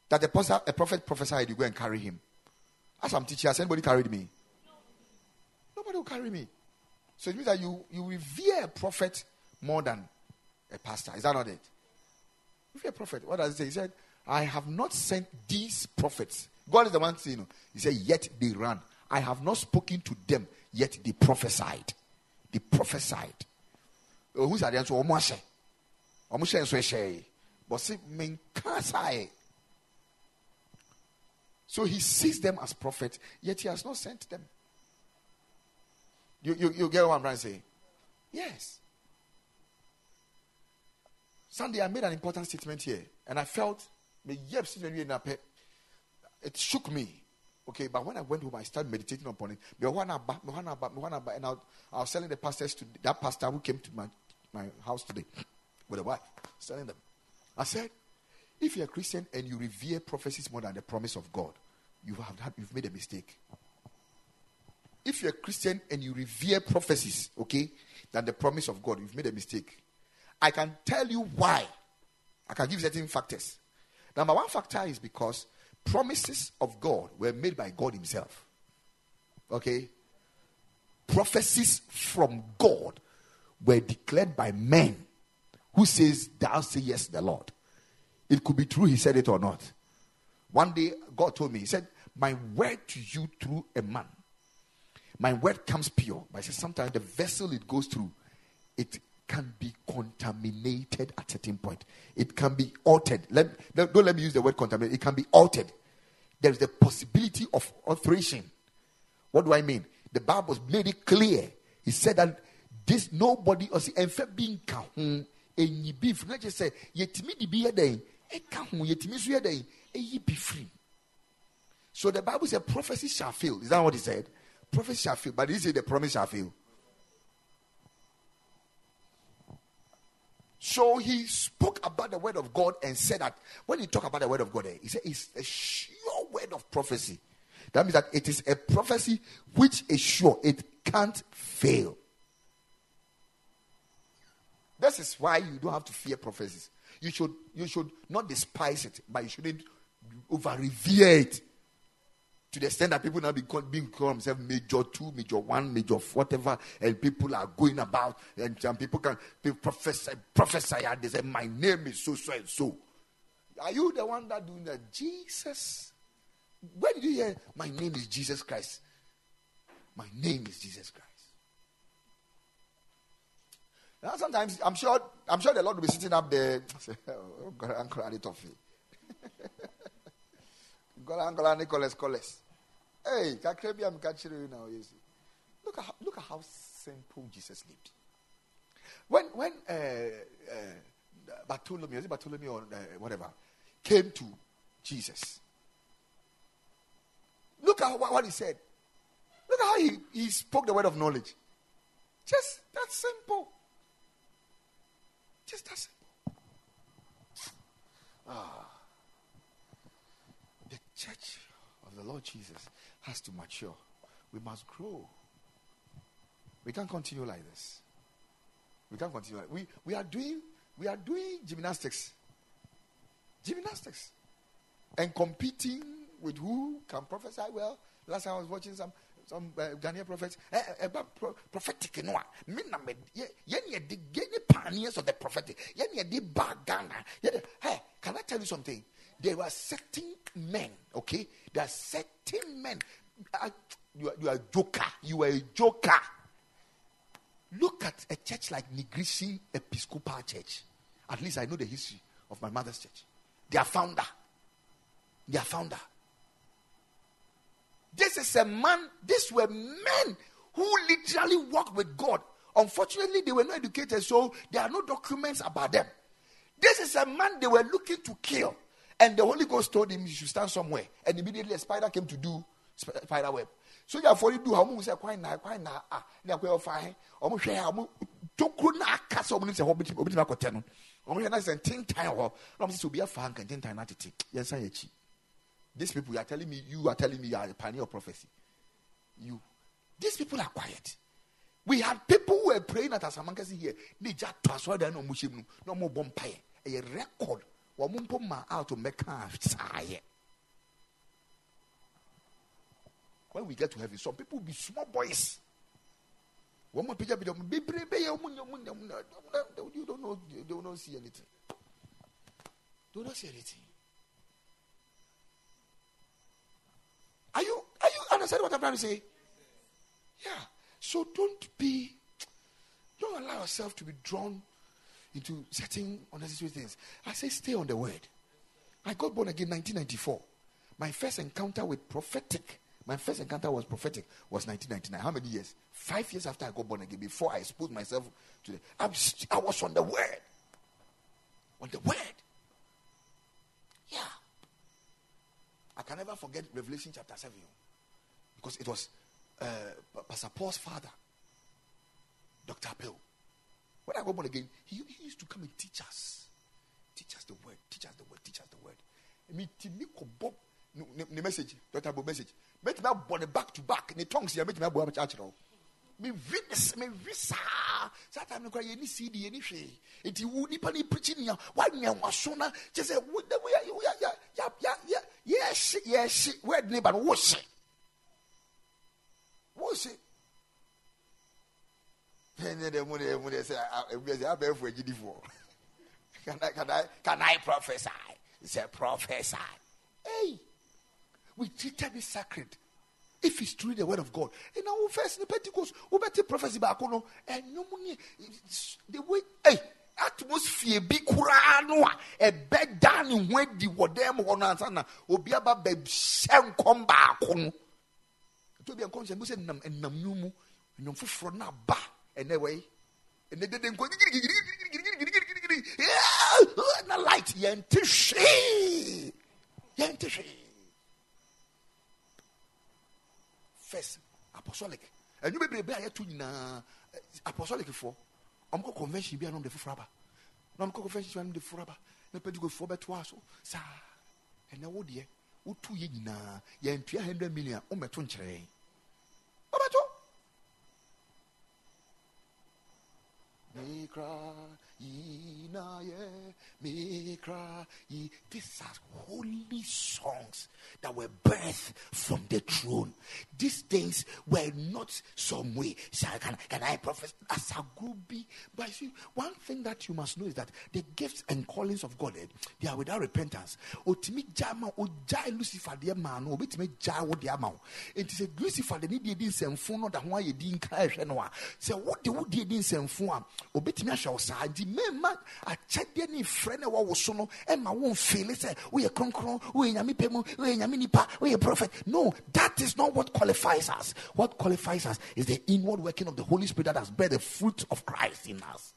That a, prophet, a prophet prophesied, you go and carry him. As I'm teaching, has anybody carried me? Nobody will carry me. So it means that you, you revere a prophet more than a pastor. Is that not it? Revere a prophet. What does it say? He said, I have not sent these prophets. God is the one saying, He said, Yet they ran. I have not spoken to them, yet they prophesied. They prophesied. Oh, who's that answer? Omwashe. Omwashe and Sweshe. But see, Menkasai. So he sees them as prophets, yet he has not sent them. You, you, you get what I'm trying to say? Yes. Sunday, I made an important statement here, and I felt it shook me. Okay, but when I went home, I started meditating upon it. And I was telling the pastors to that pastor who came to my, my house today with a wife, telling them, I said, if you're a Christian and you revere prophecies more than the promise of God, you have had, you've made a mistake. If you're a Christian and you revere prophecies, okay, than the promise of God, you've made a mistake. I can tell you why. I can give certain factors. Number one factor is because promises of God were made by God Himself. Okay? Prophecies from God were declared by men who says, Thou say yes, the Lord. It could be true, he said it or not. One day, God told me, He said, My word to you through a man. My word comes pure. But I said, sometimes the vessel it goes through, it can be contaminated at a certain point. It can be altered. Let, don't let me use the word contaminated. It can be altered. There is the possibility of alteration. What do I mean? The Bible made it clear. He said that this nobody or see being kahun and beef. Not just say yetimi di be day. E kahun yetimi so day. E be free. So the Bible said prophecy shall fail. Is that what he said? Prophecy shall fail. But he said the promise shall fail. So he spoke about the word of God and said that when he talked about the word of God, eh, he said it's a sure word of prophecy. That means that it is a prophecy which is sure, it can't fail. This is why you don't have to fear prophecies. You should you should not despise it, but you shouldn't over revere it to the extent that people now be called, being called themselves major two, major one, major whatever, and people are going about, and some people can people prophesy, prophesy, and they say, My name is so, so, and so. Are you the one that doing that? Jesus. Where did you hear, My name is Jesus Christ? My name is Jesus Christ. Now, sometimes I'm sure I'm sure the Lord will be sitting up there. Say, oh, God, Uncle Andy Toffee. God, Uncle Nicholas Colles. Hey, kakrebi You see. Look at how, look at how simple Jesus lived. When when uh, uh, Bartholomew, is it Bartholomew or uh, whatever, came to Jesus. Look at what, what he said. Look at how he, he spoke the word of knowledge. Just that simple. Just that simple. Ah. The church of the Lord Jesus has to mature. We must grow. We can't continue like this. We can't continue. Like, we we are doing we are doing gymnastics. Gymnastics. And competing with who can prophesy well. Last time I was watching some some uh, Ghanaian prophets eh, eh, pro- prophetic no me na me ye ye the pioneers of the prophetic ye the bag Ghana hey can I tell you something there were certain men okay? There are certain men. Uh, you, are, you are a joker. You are a joker. Look at a church like Nigrisi Episcopal Church. At least I know the history of my mother's church. Their founder. Their founder. This is a man, these were men who literally walked with God. Unfortunately, they were not educated, so there are no documents about them. This is a man they were looking to kill. And the Holy Ghost told him he should stand somewhere. And immediately a spider came to do spider web. So you for you do how much quite na quite na ah na quite fine. Omo hwe omo toku na aka so omo say hobiti obiti na kote no. Omo hwe na say tin time ho. Na omo say obi afa kan tin time na tete. Yensa ye chi. These people, you are telling me, you are telling me you are a pioneer of prophecy. You. These people are quiet. We had people who were praying at Asamankese here. They just transferred no mushim no more bompire. A record. Wamumpo ma out to make When we get to heaven, some people be small boys. One more picture, you don't know, you don't know see anything. Do not see anything. Are you are you understand what I'm trying to say? Yeah. So don't be don't allow yourself to be drawn into certain unnecessary things. I say stay on the word. I got born again 1994. My first encounter with prophetic, my first encounter was prophetic was 1999. How many years? Five years after I got born again, before I exposed myself to the, I'm, I was on the word. On the word. Yeah. I can never forget Revelation chapter 7 because it was uh, Pastor Paul's father, Dr. Appel. When I got born again, he, he, used to come and teach us. Teach us the word, teach us the word, teach us the word. Me timiko bob the message, Dr. Bob message. Make me born back to back. The tongues here make me born church now. Me witness, me visa. Satan no cry any CD any hwe. Enti wu nipa ni preaching ya. Wa nya waso na. Just say we ya ya ya ya ya Yes, yes. Where neighbor wash it. Wash it. Then the money, money say, "I bear for a GD for." Can I, can I, can I prophesy? He said, "Prophesy." Hey, we treated it sacred. If it's truly the word of God, and now first in Pentecost, we better prophecy back on, and no money. The way, hey atmosphere bi koraa no a ɛbɛda ne ho adi wɔ dan mu hɔ no ansa na obi aba bɛhyɛ nkɔm baako no ɛtɔ bi nkɔm sɛ mo sɛ nam ɛnam no mu nnwom foforɔ no aba and that way, and they didn't go. na light yɛnte hwee yɛnte hwee first apostolic. Ɛnwo be a yɛto nyinaa apostolicfoɔ ɔmkɔ convention bi a nomde foforɔ aba na ɔmkɔ convention bi a nomde foforɔ aba na pɛdigofoɔ bɛtoa so saa ɛnɛ wo deɛ wotu yɛ nyinaa yɛntua 100 million. Womɛto nkyerɛɛ wobɛto me cry. These are holy songs that were birthed from the throne. These things were not some way. Can, can I prophesy? As a. But see, one thing that you must know is that the gifts and callings of God, eh, they are without repentance. Otimi jama ojai Lucifer de man, obitimi jai wo de ama. It is a Lucifer de ni di di nsɛmfo no da ho ayɛ di nka ɛhwɛ no a. Sɛ wo de wo di di nsɛmfo a, obitimi ahyɛ wo saa. Nti mema akyɛdeɛ ne frɛ no ɛwɔ wo so no ɛma wo mfeele sɛ woyɛ kronkron, woyɛ nyame pɛ mu, woyɛ nyame nipa, woyɛ prophet. No, that is not what qualifies us. What qualifies us is the inward working of the Holy Spirit that has bear the fruit of Christ in us.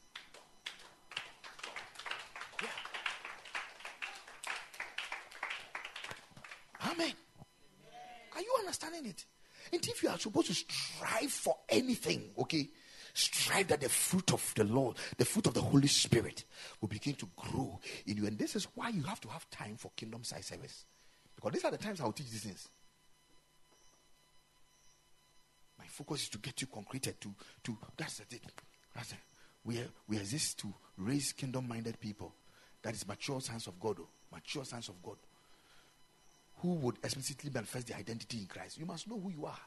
Amen. Are you understanding it? And if you are supposed to strive for anything, okay, strive that the fruit of the Lord, the fruit of the Holy Spirit, will begin to grow in you. And this is why you have to have time for kingdom side service. Because these are the times I will teach these things. My focus is to get you concreted to to that's it. That's it. We we exist to raise kingdom-minded people. That is mature sons of God. Oh, mature sons of God. Who would explicitly manifest their identity in Christ. You must know who you are.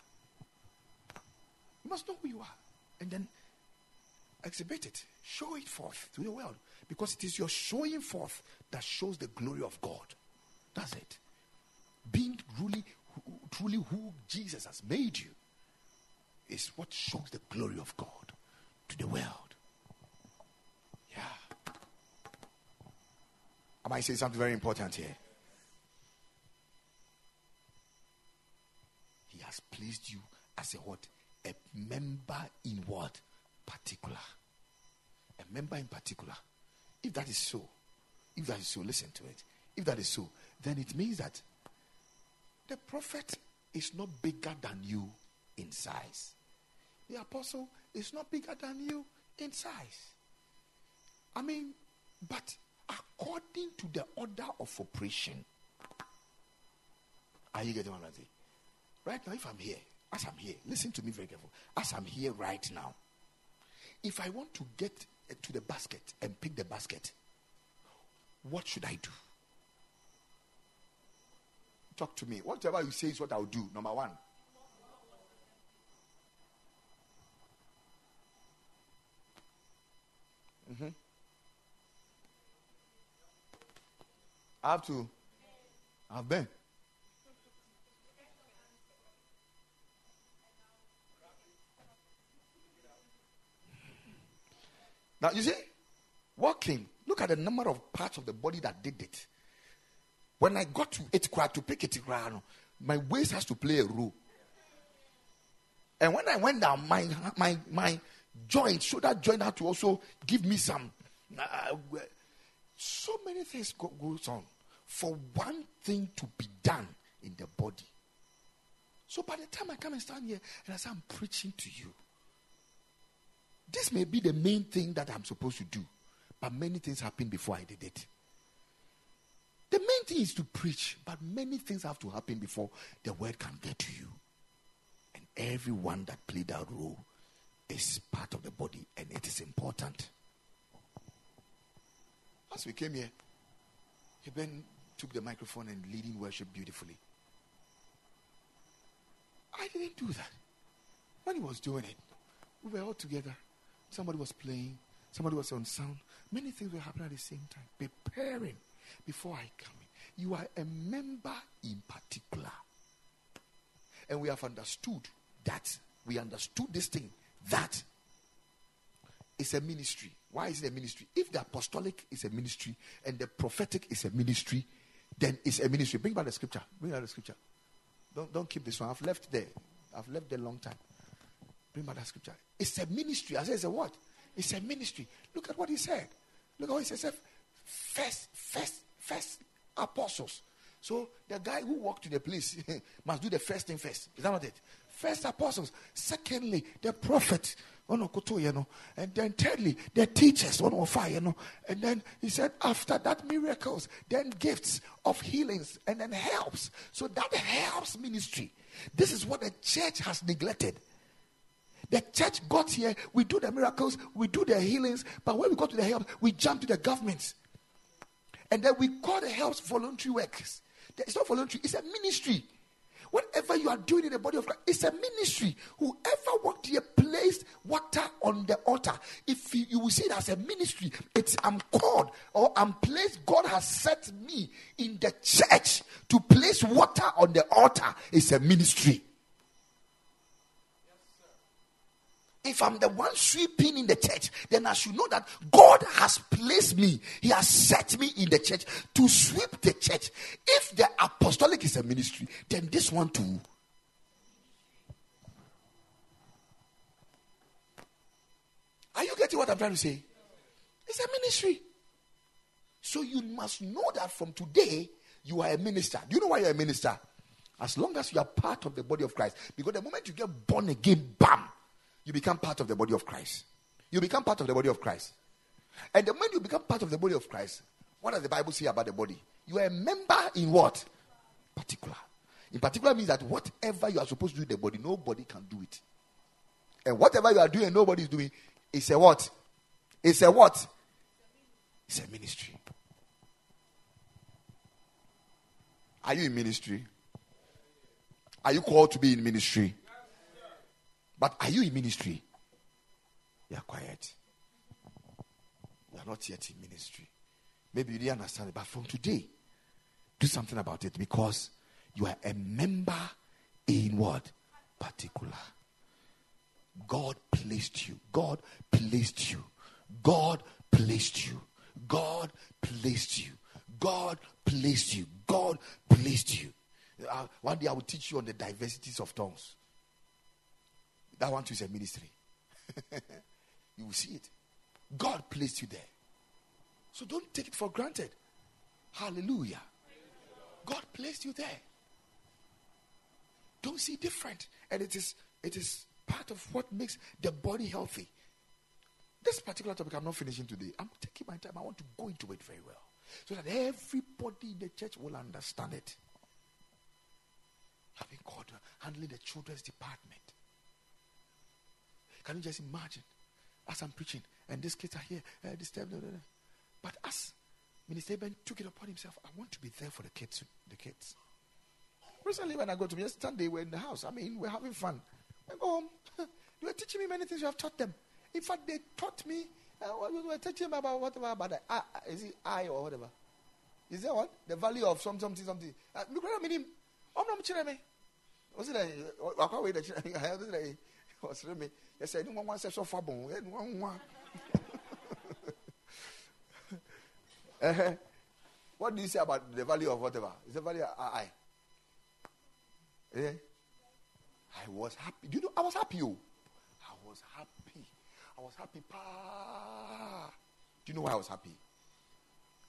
You must know who you are. And then exhibit it. Show it forth to the world. Because it is your showing forth that shows the glory of God. That's it. Being truly, truly who Jesus has made you is what shows the glory of God to the world. Yeah. I might say something very important here. He has placed you as a what? A member in what? Particular. A member in particular. If that is so, if that is so, listen to it. If that is so, then it means that the prophet is not bigger than you in size. The apostle is not bigger than you in size. I mean, but according to the order of operation, are you getting what I'm saying? Right now, if I'm here, as I'm here, listen to me very careful. As I'm here right now, if I want to get to the basket and pick the basket, what should I do? Talk to me. Whatever you say is what I'll do. Number one. Mm-hmm. I have to. I've been. Now you see, walking. Look at the number of parts of the body that did it. When I got to it to pick it, my waist has to play a role. And when I went down, my my my joint, shoulder joint had to also give me some. Uh, so many things go, goes on for one thing to be done in the body. So by the time I come and stand here and as I'm preaching to you, this may be the main thing that I'm supposed to do, but many things happened before I did it. The main thing is to preach, but many things have to happen before the word can get to you. And everyone that played that role is part of the body, and it is important. As we came here, Ben took the microphone and leading worship beautifully. I didn't do that. When he was doing it, we were all together. Somebody was playing, somebody was on sound. Many things were happening at the same time, preparing before I come in. You are a member in particular. And we have understood that. We understood this thing that it's a ministry. Why is it a ministry? If the apostolic is a ministry and the prophetic is a ministry, then it's a ministry. Bring back the scripture. Bring back the scripture. Don't, don't keep this one. I've left there. I've left there a long time. Bring back that scripture. It's a ministry. I said it's a what? It's a ministry. Look at what he said. Look at what he says. First, first, first apostles. So the guy who walked to the place must do the first thing first. Is that not it? First apostles. Secondly, the prophet. You know, and then thirdly, the teachers. One of fire, you know. And then he said, after that, miracles, then gifts of healings, and then helps. So that helps ministry. This is what the church has neglected. The church got here, we do the miracles, we do the healings, but when we go to the help, we jump to the government. And then we call the helps voluntary works. It's not voluntary, it's a ministry. Whatever you are doing in the body of Christ, it's a ministry. Whoever worked here placed water on the altar. If you, you will see it as a ministry, it's I'm called or I'm placed. God has set me in the church to place water on the altar. It's a ministry. If I'm the one sweeping in the church, then I should know that God has placed me. He has set me in the church to sweep the church. If the apostolic is a ministry, then this one too. Are you getting what I'm trying to say? It's a ministry. So you must know that from today, you are a minister. Do you know why you're a minister? As long as you are part of the body of Christ. Because the moment you get born again, bam, you become part of the body of Christ. You become part of the body of Christ. And the moment you become part of the body of Christ, what does the Bible say about the body? You are a member in what? Particular. In particular means that whatever you are supposed to do in the body, nobody can do it. And whatever you are doing, nobody is doing. It's a what? It's a what? It's a ministry. Are you in ministry? Are you called to be in ministry? But are you in ministry? You are quiet. You are not yet in ministry. Maybe you didn't understand it, but from today, do something about it because you are a member in what? Particular. God placed you. God placed you. God placed you. God placed you. God placed you. God placed you. Uh, one day I will teach you on the diversities of tongues. That one too is a ministry. you will see it. God placed you there. So don't take it for granted. Hallelujah. God placed you there. Don't see different. And it is it is part of what makes the body healthy. This particular topic I'm not finishing today. I'm taking my time. I want to go into it very well. So that everybody in the church will understand it. Having called handling the children's department. Can you just imagine? As I'm preaching, and these kids are here, uh, this but as Minister Ben took it upon himself, I want to be there for the kids. The kids. Recently, when I go to yesterday, they were in the house. I mean, we're having fun. I go home. they were teaching me many things you have taught them. In fact, they taught me. Uh, we were teaching them about whatever about the, uh, is it I or whatever. Is that what the value of some something something? Uh, look at me. I'm not me. Was it a? I can't wait. I me. I said, "No one wants to so far bon." What do you say about the value of whatever? Is the value of I? Eh? I was happy. Do you know? I was happy. Oh. I was happy. I was happy. Pa. Do you know why I was happy?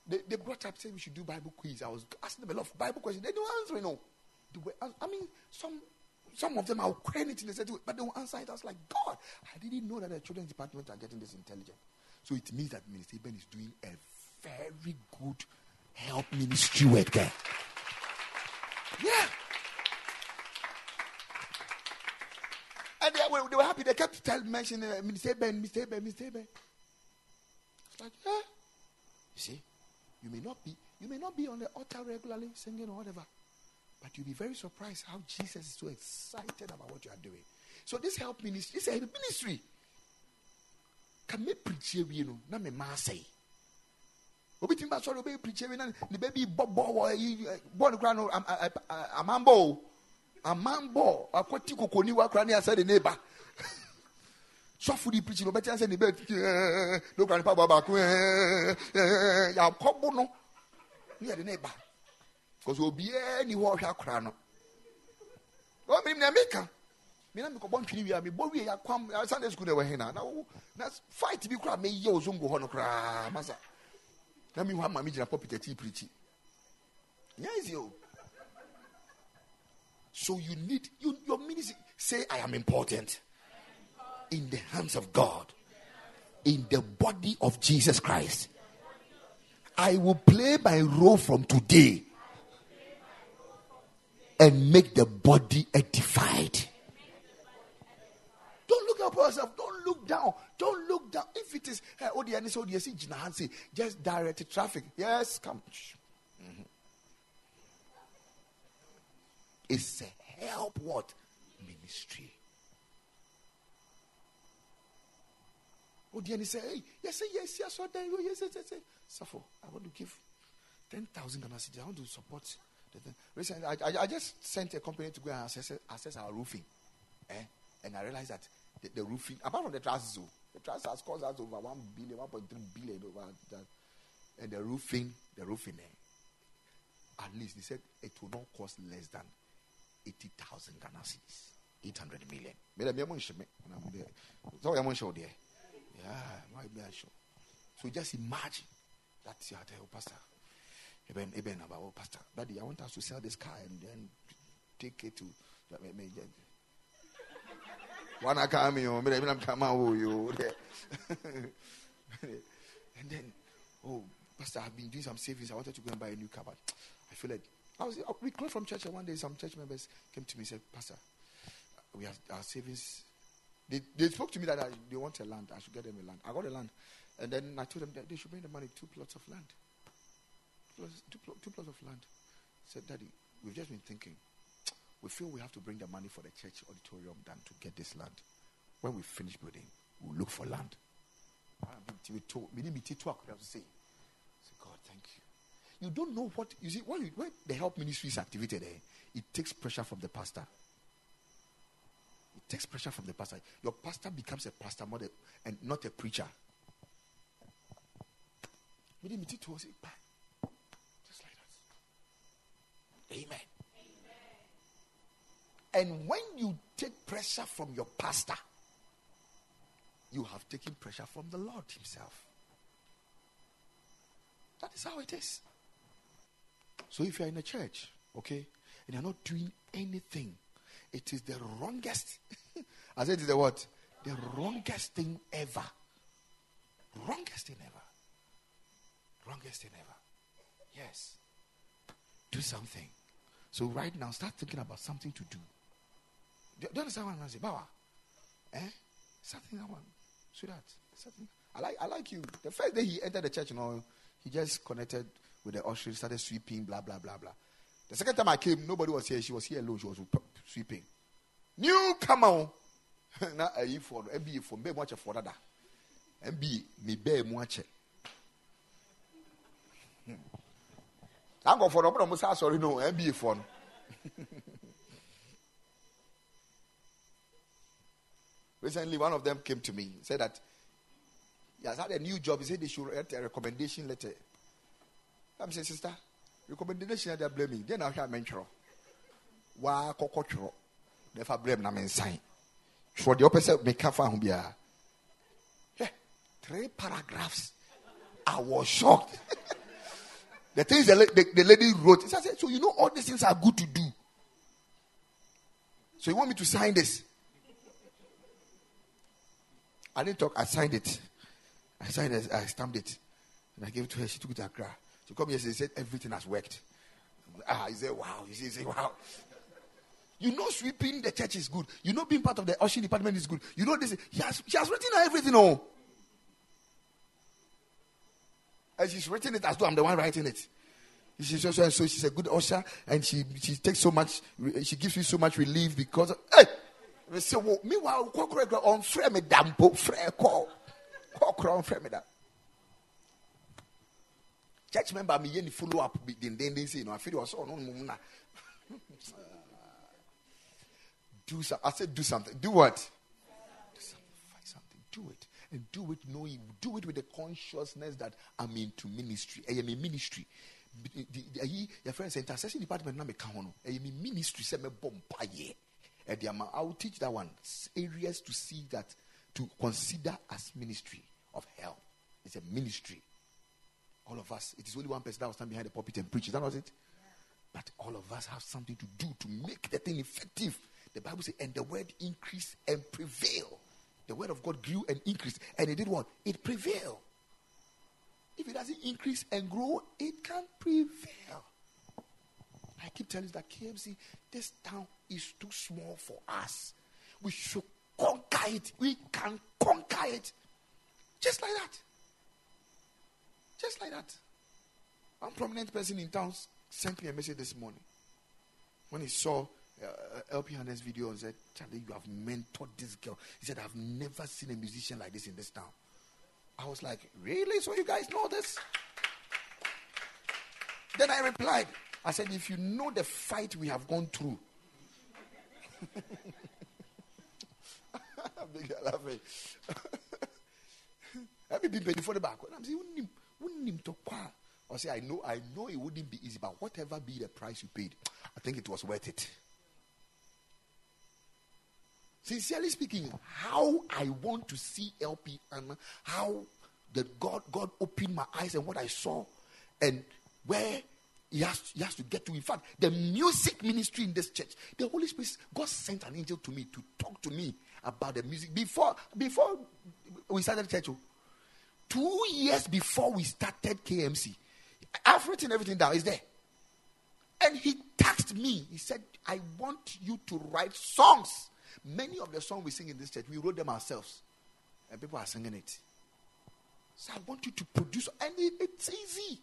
They, they brought up saying we should do Bible quiz. I was asking them a lot of Bible questions. They didn't answer, you know. Were, I mean, some some of them are it in the way, but they will answer it. I was like, God, I didn't know that the children's department are getting this intelligent. So it means that Minister Ben is doing a very good help ministry work there. Yeah. And they were, they were happy. They kept telling, mentioning uh, Minister Ben, Minister Ben, Minister Ben. It's like, yeah. You see, you may not be, you may not be on the altar regularly singing or whatever, but you'll be very surprised how Jesus is so excited about what you are doing. So this help ministry, this help ministry. Can me preach you know, na me ma say. Obi timba sorry obi preach here na the baby bo bo bo no kra eh, eh, eh, no amambo amambo akwati kokoni wa kra ne asa de neighbor preaching ne bɛ ɛɛ ne okura nipa bɔ baako ɛɛ ɛɛ yakɔbo no ne yɛ de kɔsɔ obiara ni hɔ ɔhwɛ akora no. Ɔmi nim na mi ka mi na mi kɔ bɔ mi bɔ sunday school na na na na fight bi kora mi yɛ hɔ no masa. Na mi hɔ ama mi gyina easy o. So you need you your ministry say i am important in the hands of God, in the body of Jesus Christ. I will play my role from today and make the body edified. Don't look up yourself. Don't look down. Don't look down. If it is, uh, oh, the so the see, just direct traffic. Yes, come. Mm-hmm. It's a help what ministry. Odiani say, hey, yes, yes, yes, yes, yes, yes, yes, yes. Suffer. I want to give 10,000 Ghana cedis. I want to support. Recently, I, I, I, just sent a company to go and assess, assess our roofing. Eh? And I realized that the, the roofing, apart from the trusses, the trust has cost us over 1 billion, 1.3 billion over that. And the roofing, the roofing, eh, at least they said it will not cost less than 80,000 Ghana cedis. 800 million. Yeah? So just imagine that you are the pastor. Eben, Eben, about oh, pastor. Daddy, I want us to sell this car and then take it to. One I come here, I'm coming you. And then, oh, pastor, I've been doing some savings. I wanted to go and buy a new car, but I feel like I was. We closed from church, and one day some church members came to me and said, Pastor, we have our savings They, they spoke to me that I, they want a land. I should get them a land. I got a land. And then I told them that they should bring the money, two plots of land. Plots, two, two plots of land. Said, Daddy, we've just been thinking. We feel we have to bring the money for the church auditorium than to get this land. When we finish building, we'll look for land. We we. We to say, God, thank you. You don't know what you see when, you, when the help ministry is activated. Eh, it takes pressure from the pastor. It takes pressure from the pastor. Your pastor becomes a pastor more and not a preacher. Like that. Amen. And when you take pressure from your pastor, you have taken pressure from the Lord Himself. That is how it is. So if you're in a church, okay, and you're not doing anything, it is the wrongest. I said the what? The wrongest thing ever. Wrongest thing ever. Wrongest thing ever. Yes. Do something. So right now, start thinking about something to do. Do you understand what I'm saying? Bawa? Eh? Something I want. Sweetheart. Something. I like I like you. The first day he entered the church, you know, he just connected with the usher, started sweeping, blah, blah, blah, blah. The second time I came, nobody was here. She was here alone. She was sweeping. New come on. Na ayi for MBA for me watch for that. MBA me be. I'm going for no, but I'm sorry no, MBA for no. Recently, one of them came to me, and said that he has had a new job. He said they should write a recommendation letter. I'm saying, sister, recommendation they're blaming. Then I'll hear mention. Wa kokotro. Never blame na men sign. For the opposite, make for Yeah, three paragraphs. I was shocked. the things the, the, the lady wrote. I said, so you know all these things are good to do. So you want me to sign this? I didn't talk. I signed it. I signed it. I stamped it. And I gave it to her. She took it to Accra. She called me and she said, everything has worked. Ah, he said, wow. He said, wow. You know, sweeping the church is good. You know, being part of the ushering department is good. You know, this. He has, she has written everything on. And she's written it as though I'm the one writing it. She's also, so she's a good usher, and she she takes so much. She gives me so much relief because. Hey, sɛ wo meanwhile kɔkorɔ kura ɔmfrɛ me da mpo frɛ kɔ kɔkorɔ ɔmfrɛ me da church member meyɛ ne follow up bi dendenden sei no afei ɔsɛ ɔno nom na do some, I said do something. Do what? Do something. Find something. Do it. And do it knowing. Do it with the consciousness that I'm into ministry. I am in ministry. Your friend said intercession department na me ka ho I am in ministry say me bomb I will teach that one areas to see that to consider as ministry of help. It's a ministry. All of us, it is only one person that will stand behind the pulpit and preach. Is that was it? But all of us have something to do to make the thing effective. The Bible says, and the word increased and prevail. The word of God grew and increased. And it did what? It prevailed. If it doesn't increase and grow, it can't prevail. I keep telling you that KMC, this town is too small for us. We should conquer it. We can conquer it. Just like that. Just like that. One prominent person in town sent me a message this morning. When he saw uh, LP Hannes video and said, Charlie, you have mentored this girl. He said, I've never seen a musician like this in this town. I was like, Really? So you guys know this? Then I replied, I said, If you know the fight we have gone through, big laughing. Been before the back? I'm saying, wouldn't him to Or say, I know, I know it wouldn't be easy, but whatever be the price you paid, I think it was worth it. Sincerely speaking, how I want to see LP and how that God God opened my eyes and what I saw and where he has, he has to get to. In fact, the music ministry in this church, the Holy Spirit, God sent an angel to me to talk to me about the music before before we started church. Oh, two years before we started KMC, I've written everything down. Is there? And he tasked me. He said, "I want you to write songs Many of the songs we sing in this church, we wrote them ourselves. And people are singing it. So I want you to produce, and it, it's easy.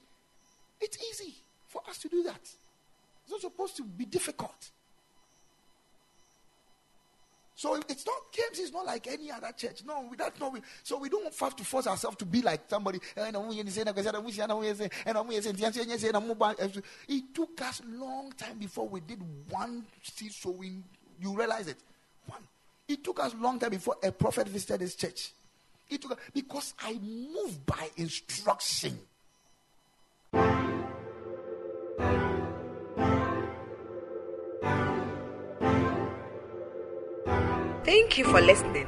It's easy for us to do that. It's not supposed to be difficult. So it's not KMC is not like any other church. No, we that's not. So we don't have to force ourselves to be like somebody. It took us long time before we did one seed sowing. You realize it. One. It took us long time before a prophet visited this church. It took because I moved by instruction. Thank you for listening.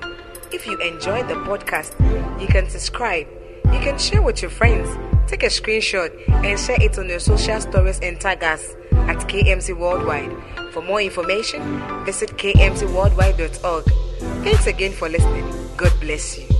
If you enjoyed the podcast, you can subscribe. You can share with your friends. Take a screenshot and share it on your social stories and tag us at KMC Worldwide. For more information, visit kmcworldwide.org. Thanks again for listening. God bless you.